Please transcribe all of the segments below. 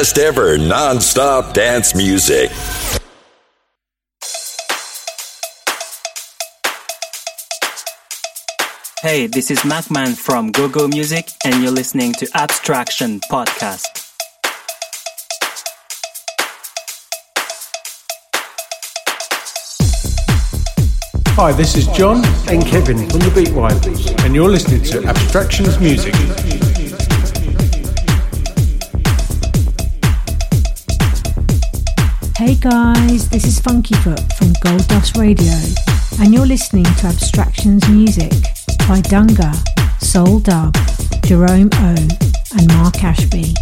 The best ever non-stop dance music. Hey, this is MacMan from GoGo Music, and you're listening to Abstraction Podcast. Hi, this is John and Kevin from the Beat Wipers, and you're listening to Abstractions Music. Hey guys, this is Funky Foot from Gold Dust Radio, and you're listening to Abstractions Music by Dunga, Soul Dub, Jerome O, and Mark Ashby.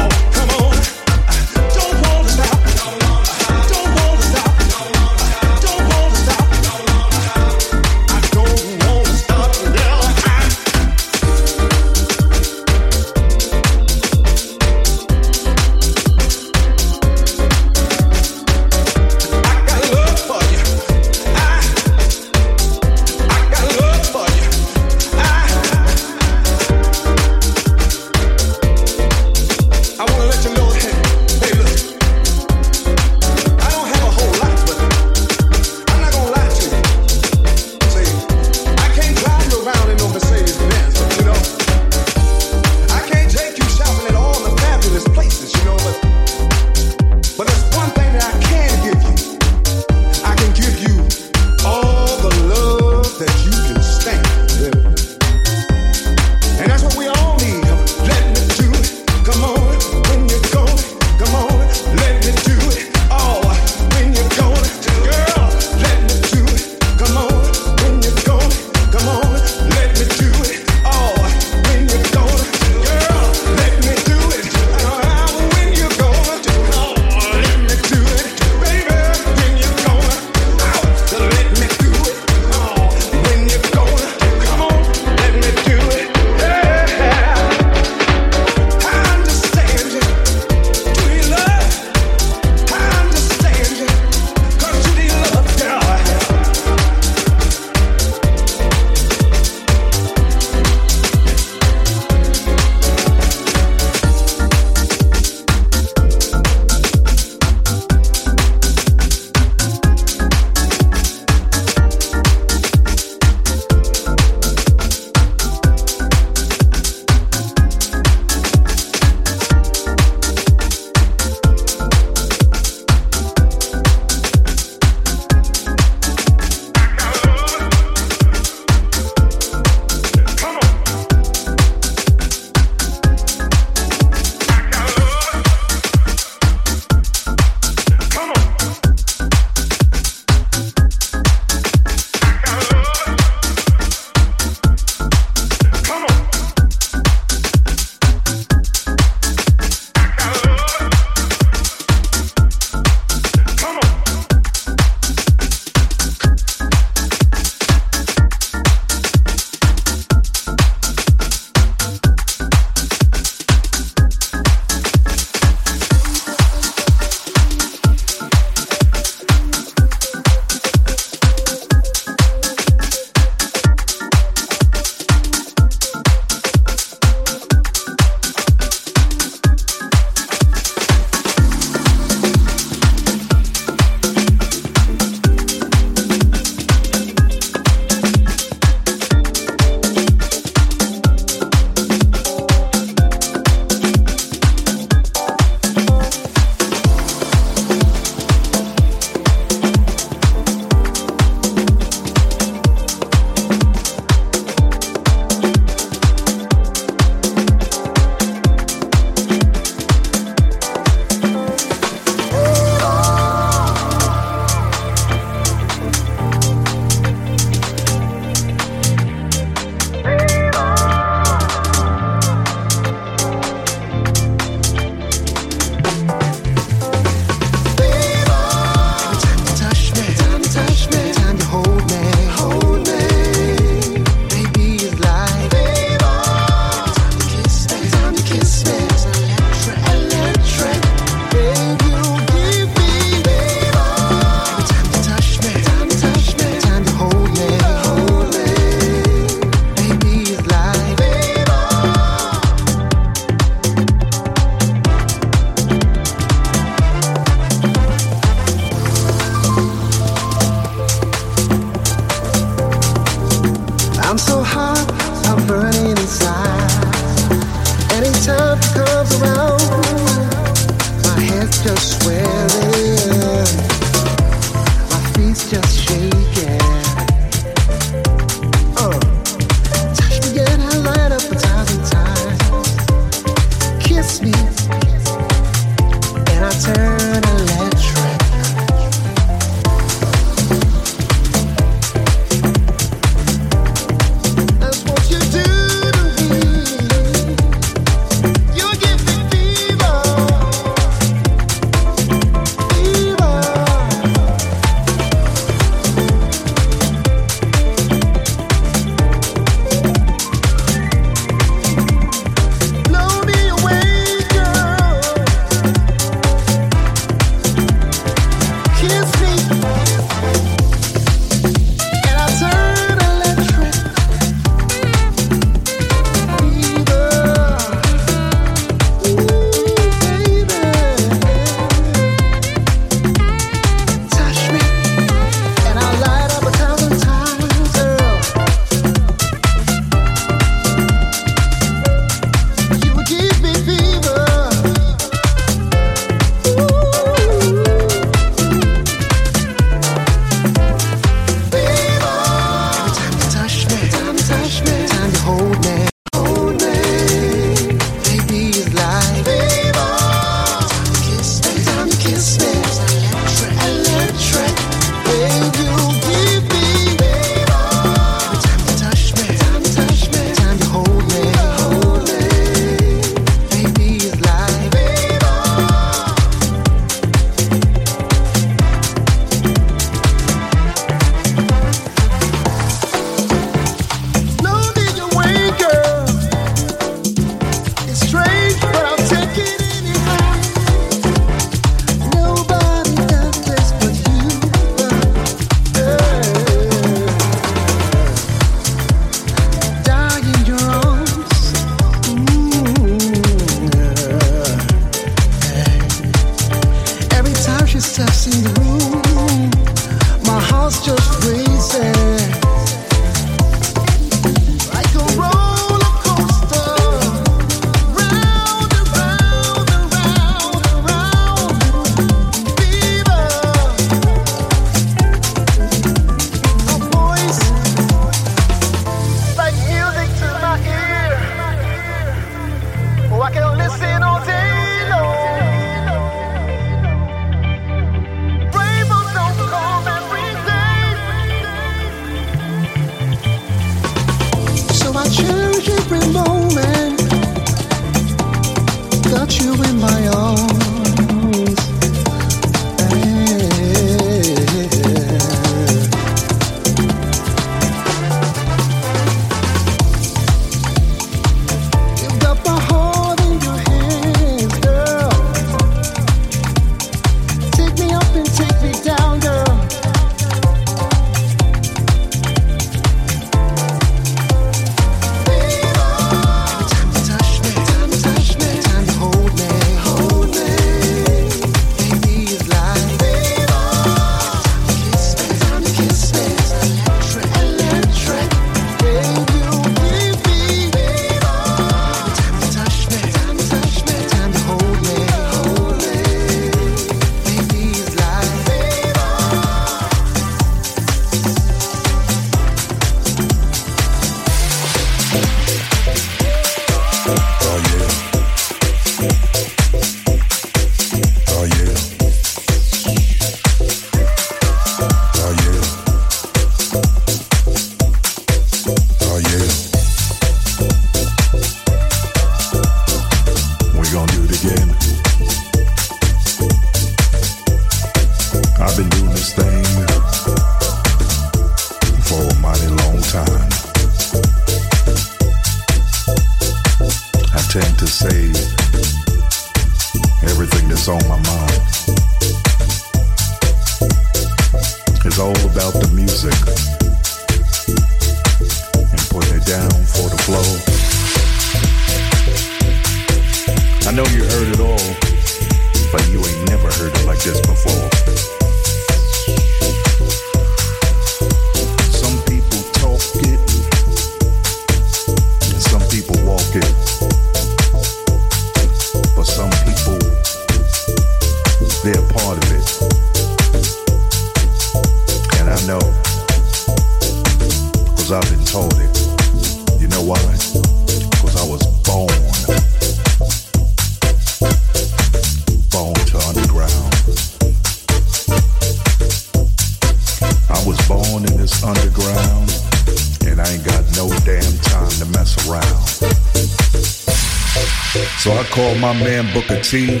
Man Booker T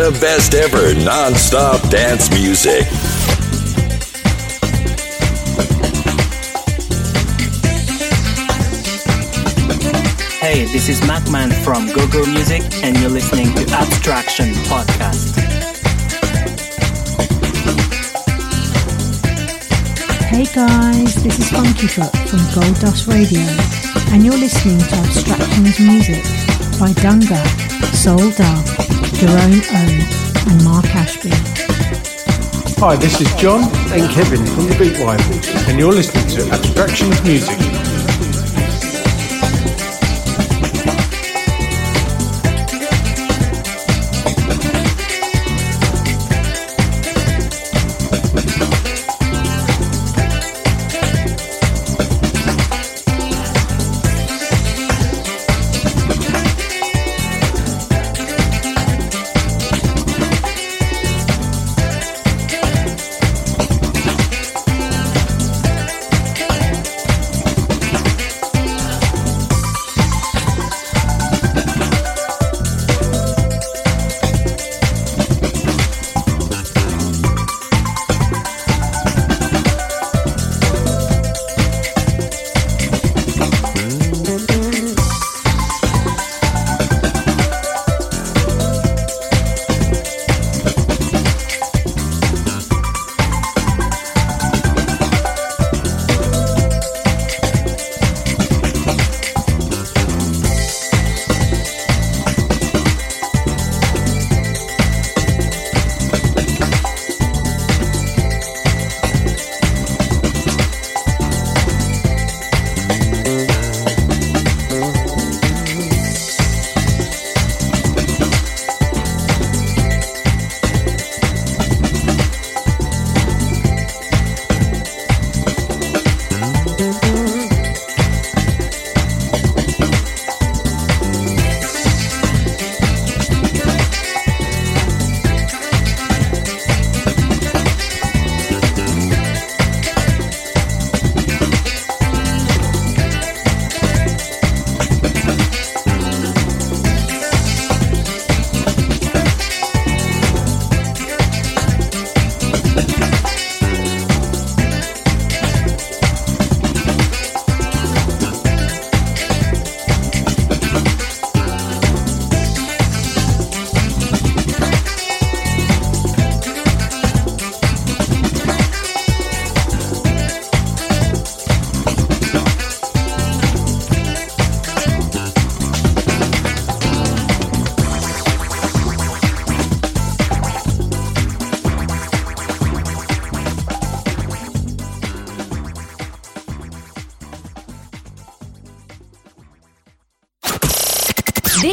The best ever non-stop dance music. Hey, this is Macman from GoGo Music, and you're listening to Abstraction Podcast. Hey guys, this is Funky Foot from Gold Dust Radio, and you're listening to Abstractions Music by Dunga, Soul Dub, Jerome O, um, and Mark Ashby. Hi, this is John and Kevin from the Beat Rivals, and you're listening to Abstractions Music.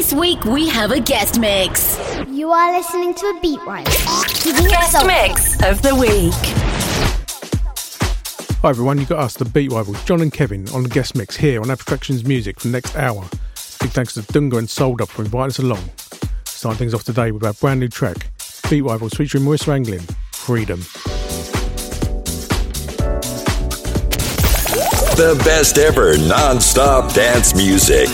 This week we have a guest mix. You are listening to a beat rhyme. Guest mix of the week. Hi everyone, you got us, the Beat Rivals, John and Kevin, on the guest mix here on Abstractions Music for the next hour. Big thanks to Dunga and Soul Dub for inviting us along. Starting things off today with our brand new track, Beat Rivals featuring Maurice Ranglin, Freedom. The best ever non-stop dance music.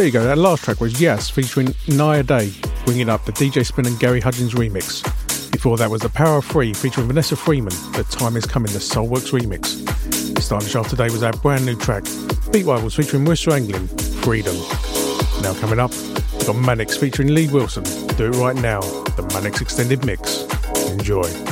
There you go. That last track was Yes featuring Naya Day, bringing up the DJ Spin and Gary Hudgens remix. Before that was The Power of Three featuring Vanessa Freeman, The Time Is Coming, the Soulworks remix. Starting show today was our brand new track, Beat Rivals featuring Maurice Ranglin, Freedom. Now coming up, we've got Manix featuring Lee Wilson, Do It Right Now, the Manix Extended Mix. Enjoy.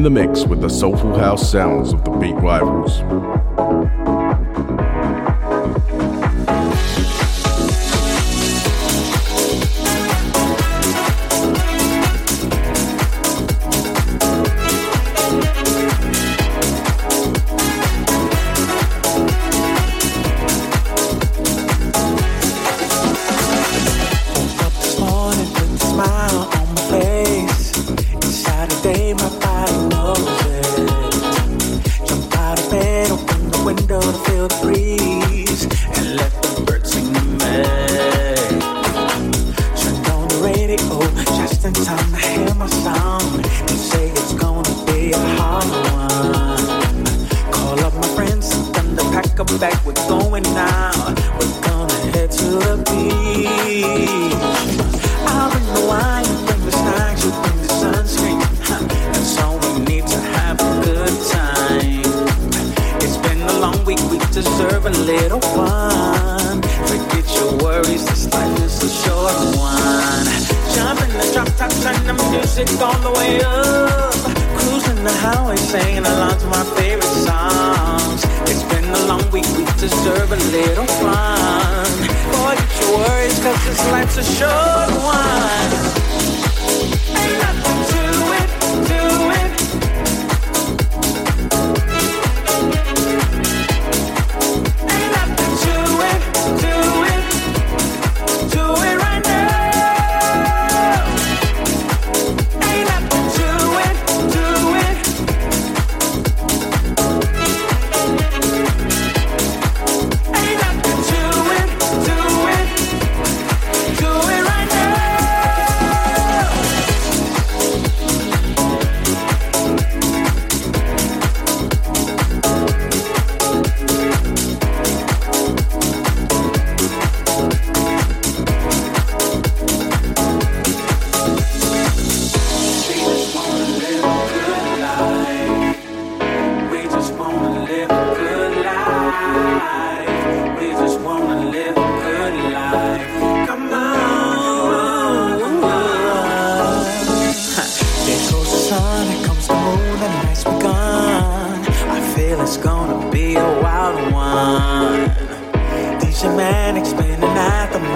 In the mix with the soulful house sounds of the Beat Rivals.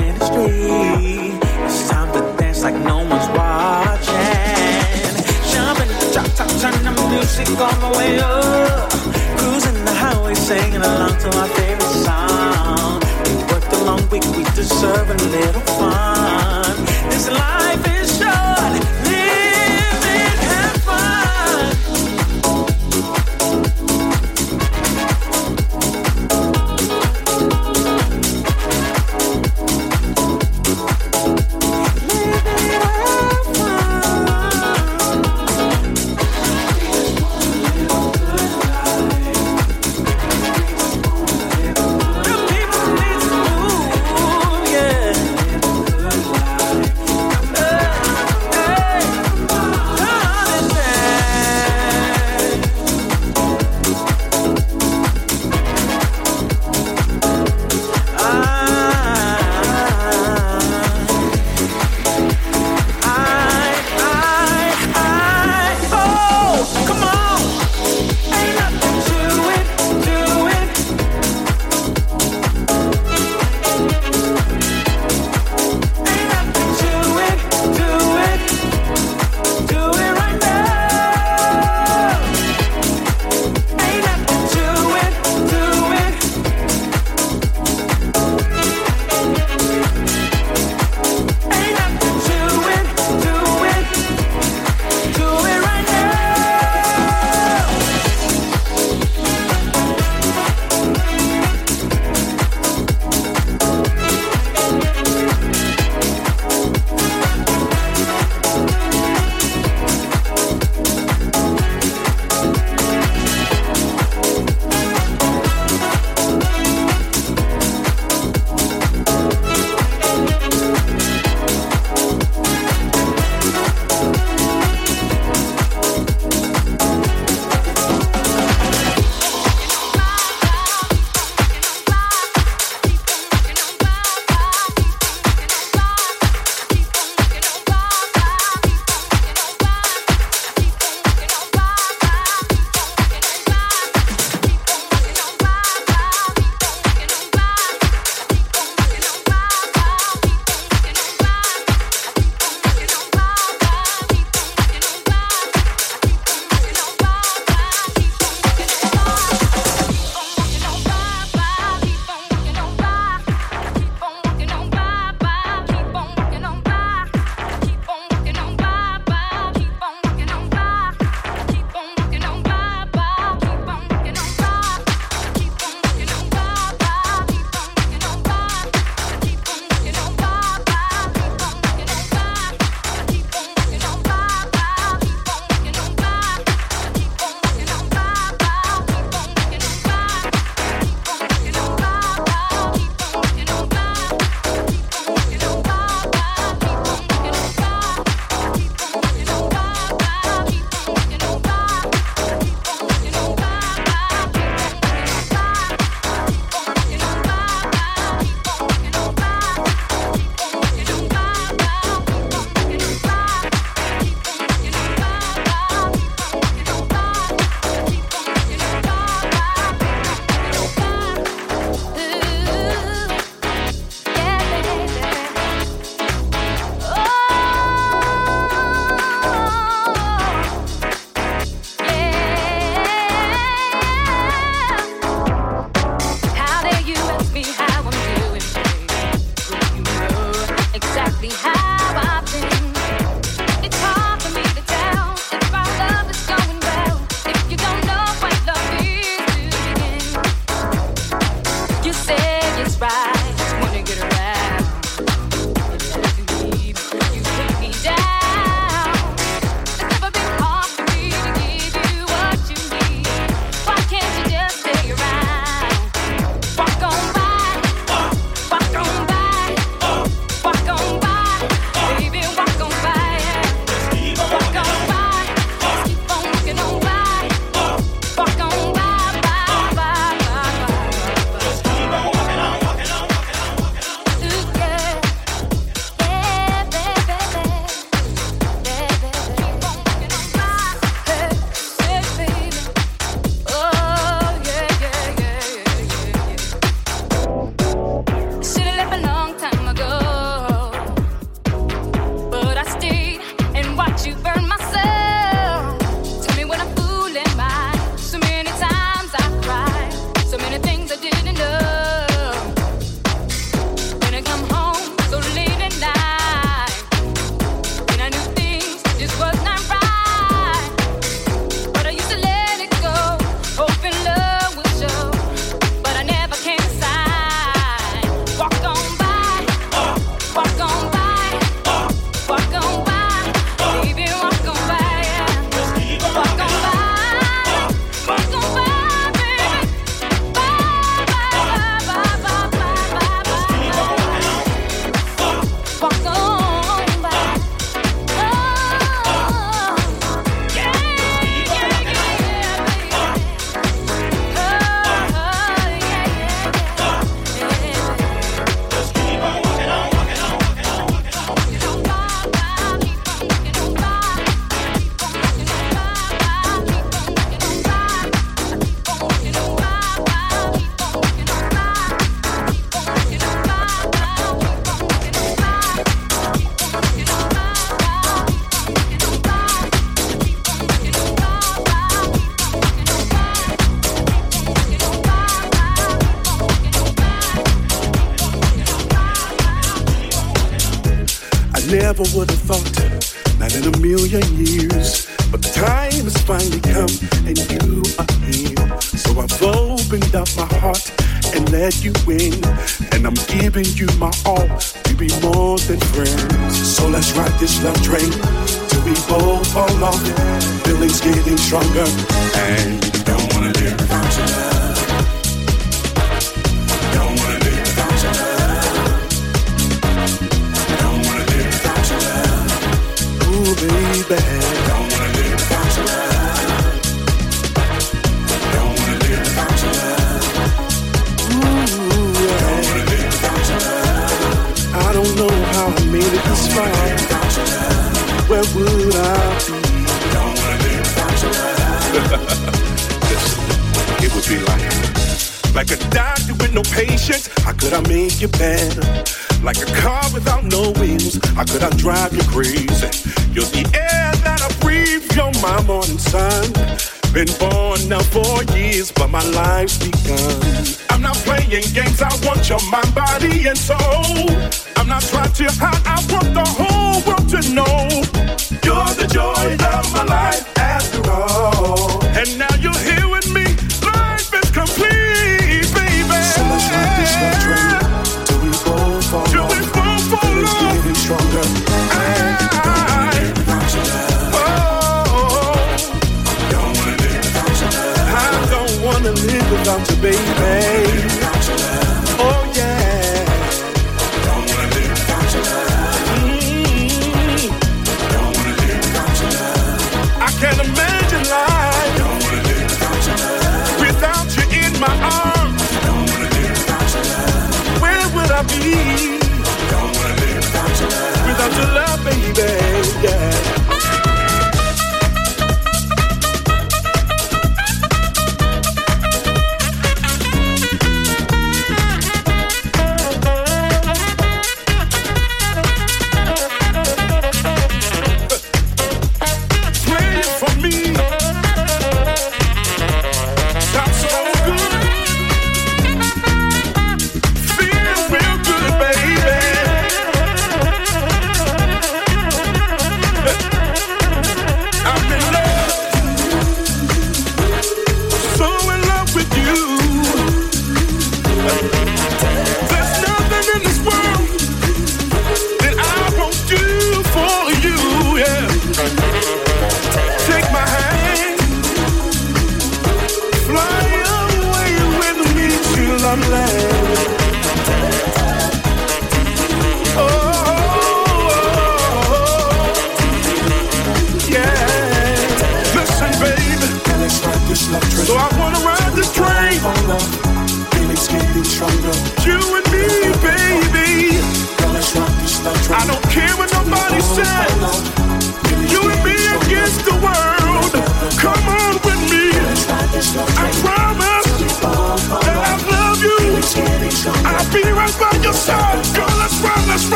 It's time to dance like no one's watching. Jump in the drop top, turn the music way up. Cruising the highway, singing along to favorite song. We worked a long week, we deserve a little fun. This life is short, Never would have thought, not in a million years. But the time has finally come, and you are here. So I've opened up my heart and let you in. And I'm giving you my all to be more than friends. So let's ride this love train till we both fall off. Feelings getting stronger, and you? Like a car without no wheels, how could I drive you crazy? You're the air that I breathe, you're my morning sun. Been born now for years, but my life's begun. I'm not playing games, I want your mind, body, and soul. I'm not trying to hide, I want the whole world to know. You're the joy without you, baby.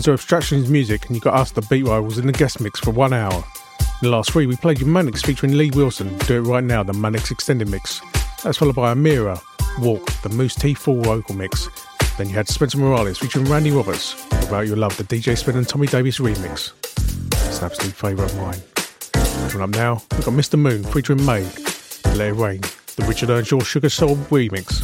Listening to Abstractions Music, and you got us, the Beat Rivals, in the guest mix for one hour. In the last three, we played you Manix featuring Lee Wilson, Do It Right Now, the Manix Extended Mix. That's followed by Amira, Walk, the Mousse T Full Vocal Mix. Then you had Spencer Morales featuring Randy Roberts, About Your Love, the DJ Spin and Tommy Davis remix. It's an absolute favourite of mine. Coming up now, we've got Mr. Moon featuring May, Let It Rain, the Richard Earnshaw Sugar Soul remix.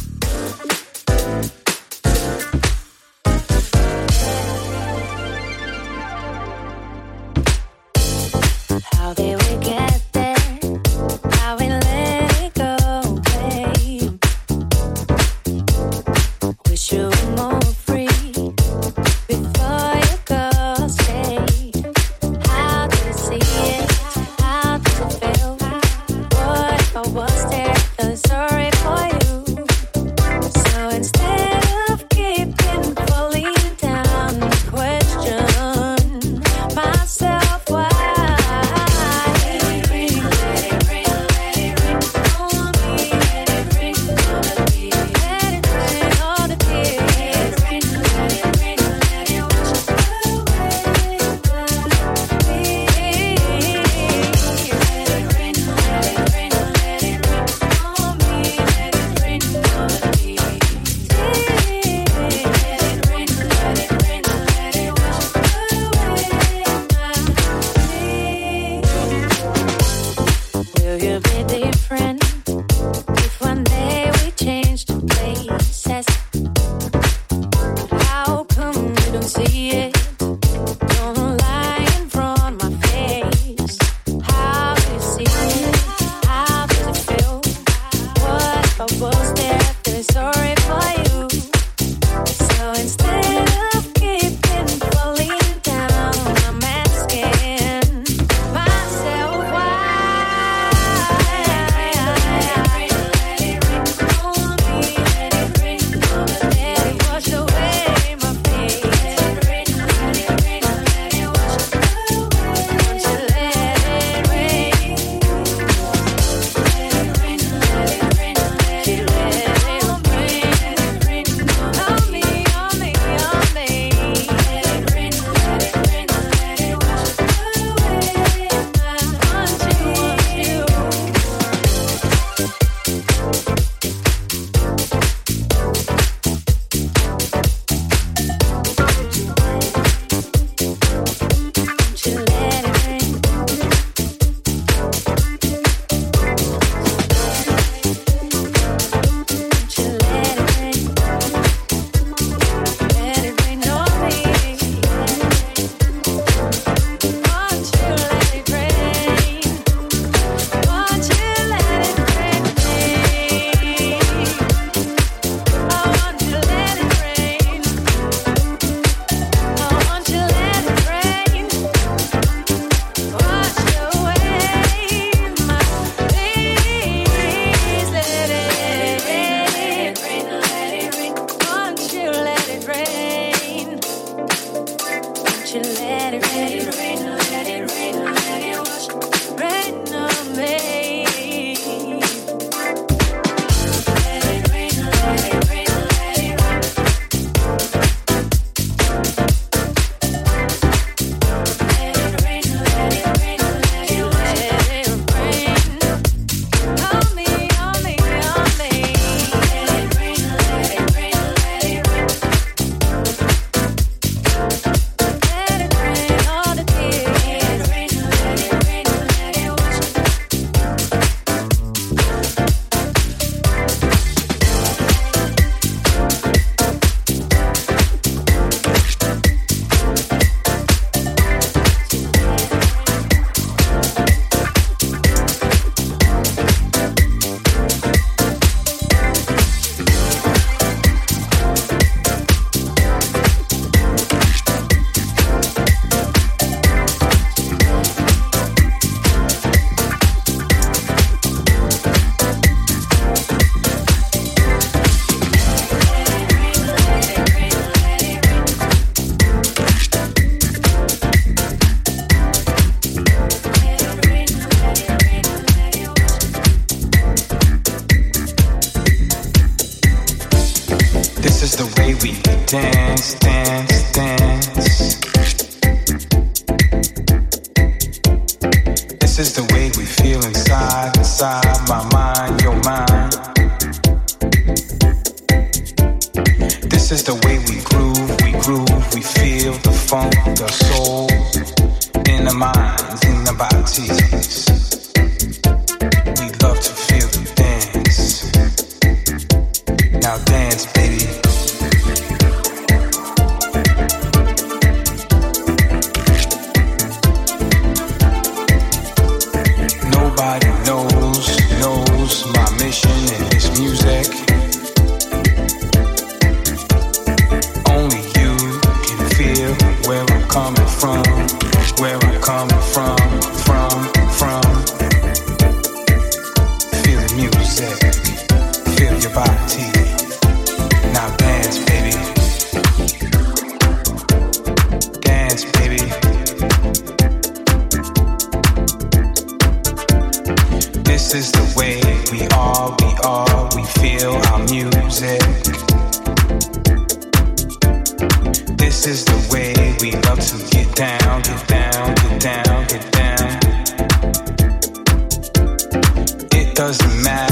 This is the way we are, we are, we feel our music. This is the way we love to get down, get down, get down, get down. It doesn't matter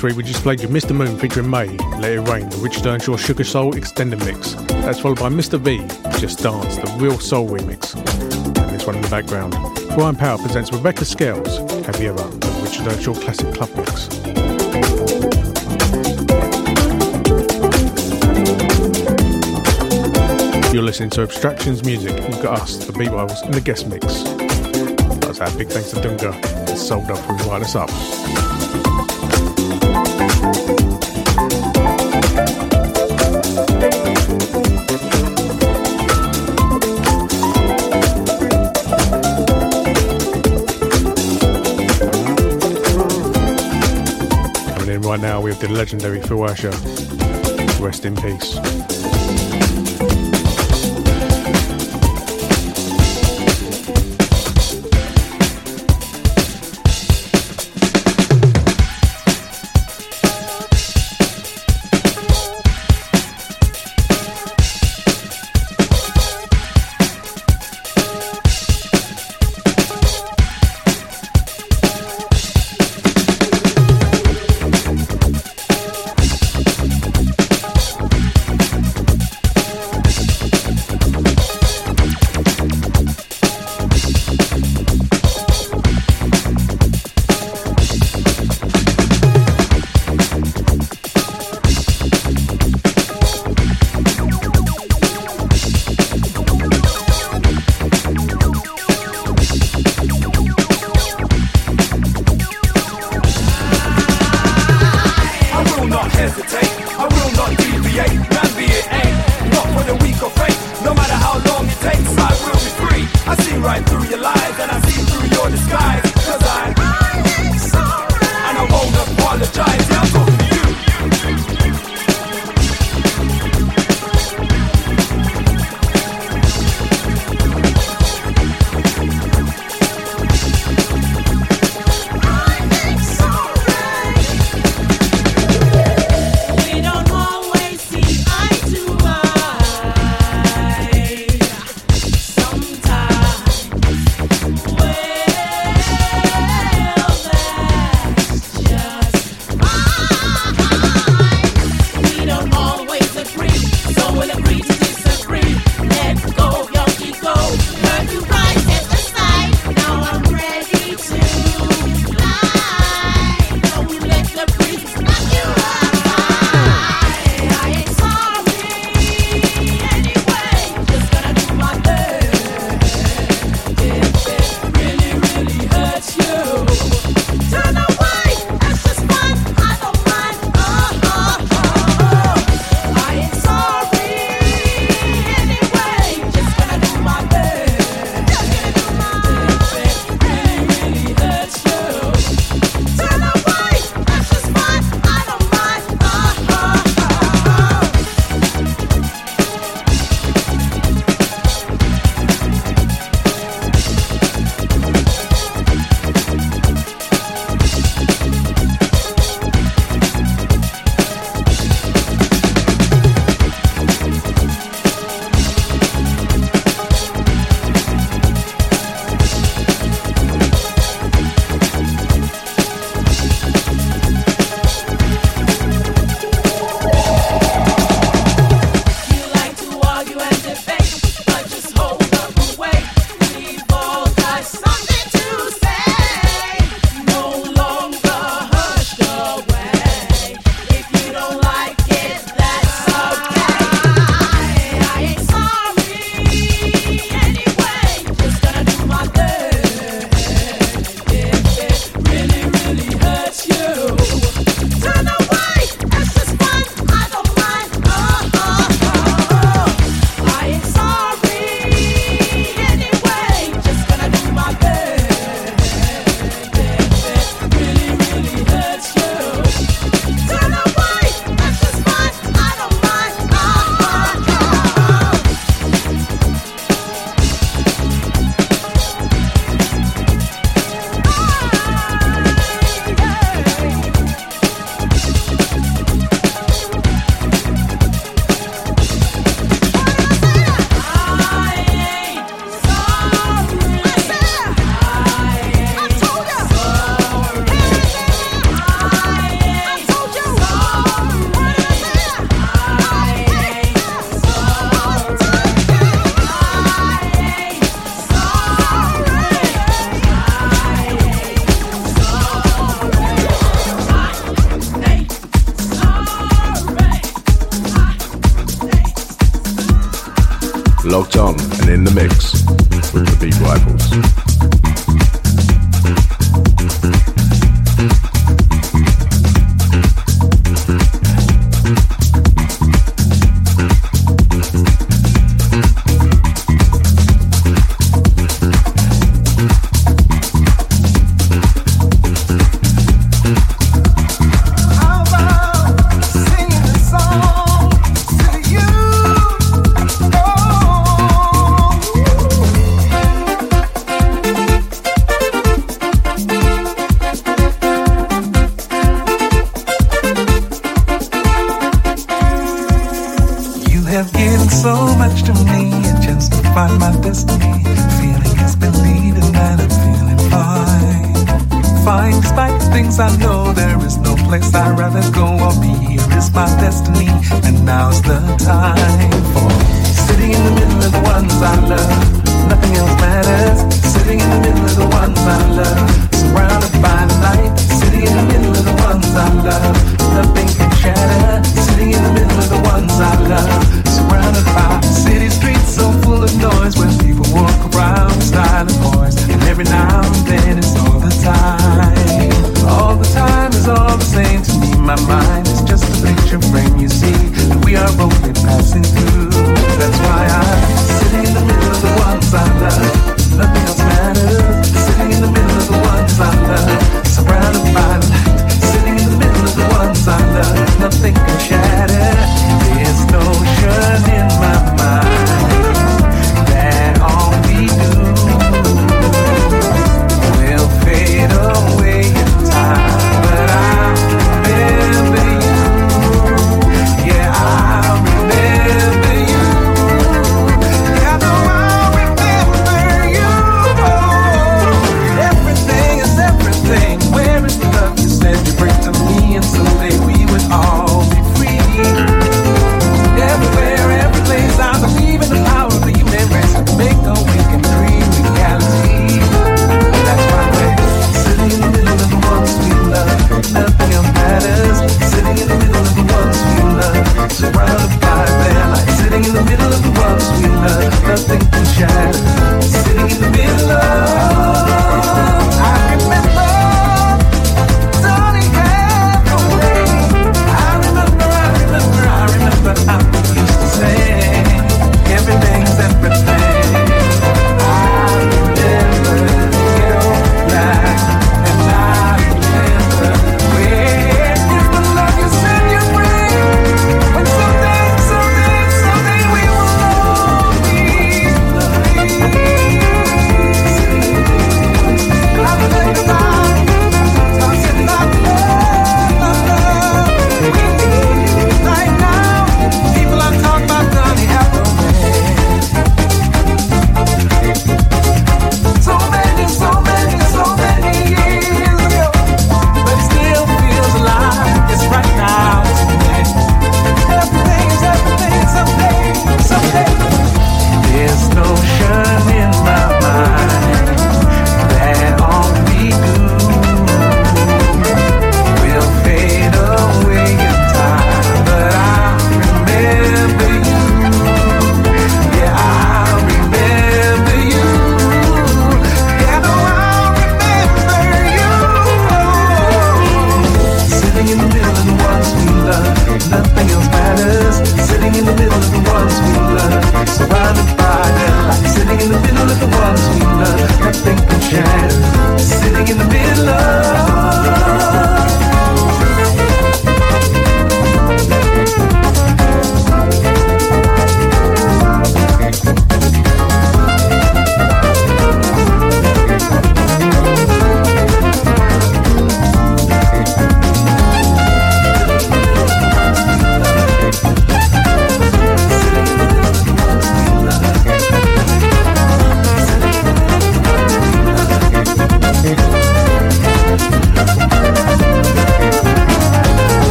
last week we just played you Mr. Moon featuring May, Let It Rain, the Richard Earnshaw Sugar Soul extended mix. That's followed by Mr. V, Just Dance, the Real Soul remix. And this one in the background. Brian Power presents Rebecca Scales, Have You Ever, the Richard Earnshaw Classic Club mix. You're listening to Abstractions Music. You've got us, the Beat Rivals, in the guest mix. That's our big thanks to Dunga. It's Soul Dub for inviting us up. Legendary Phil Asher. Rest in peace.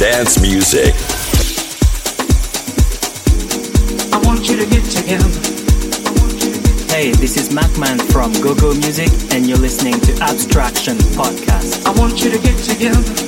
dance music. I want you to get together. Hey, this is Macman from GoGo Music, and you're listening to Abstraction Podcast. I want you to get together.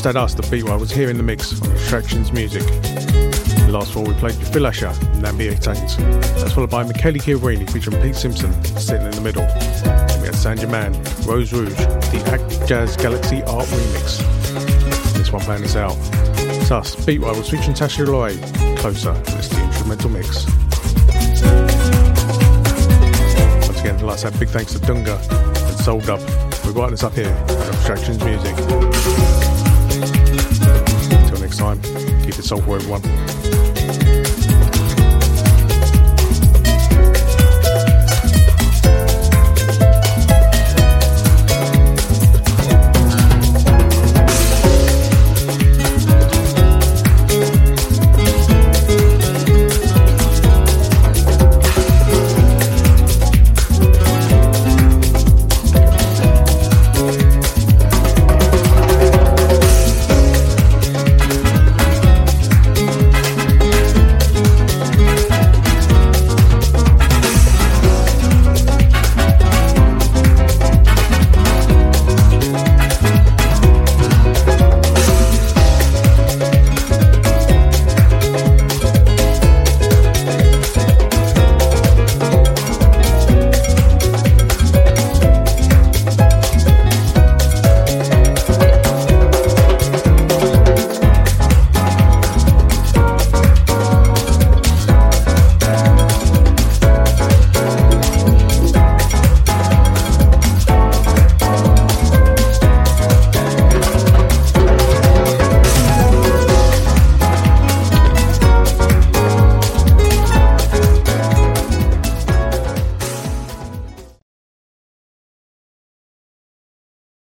Just had us, the beat I was here in the mix on Abstractions Music. The last four we played Phil Asher, Taint. That's followed by Michele Chiaverini featuring Pete Simpson, sitting in the middle. We had St Germain, Rose Rouge, the Atjazz Galaxy Art Remix. This one playing us out. It's us, Beat Rivals featuring Tasha Loy, Closer. It's the instrumental mix. Once again, like I said, big thanks to Dunga and Dub for writing us up here on Abstractions Music. Until next time, keep it soulful, everyone.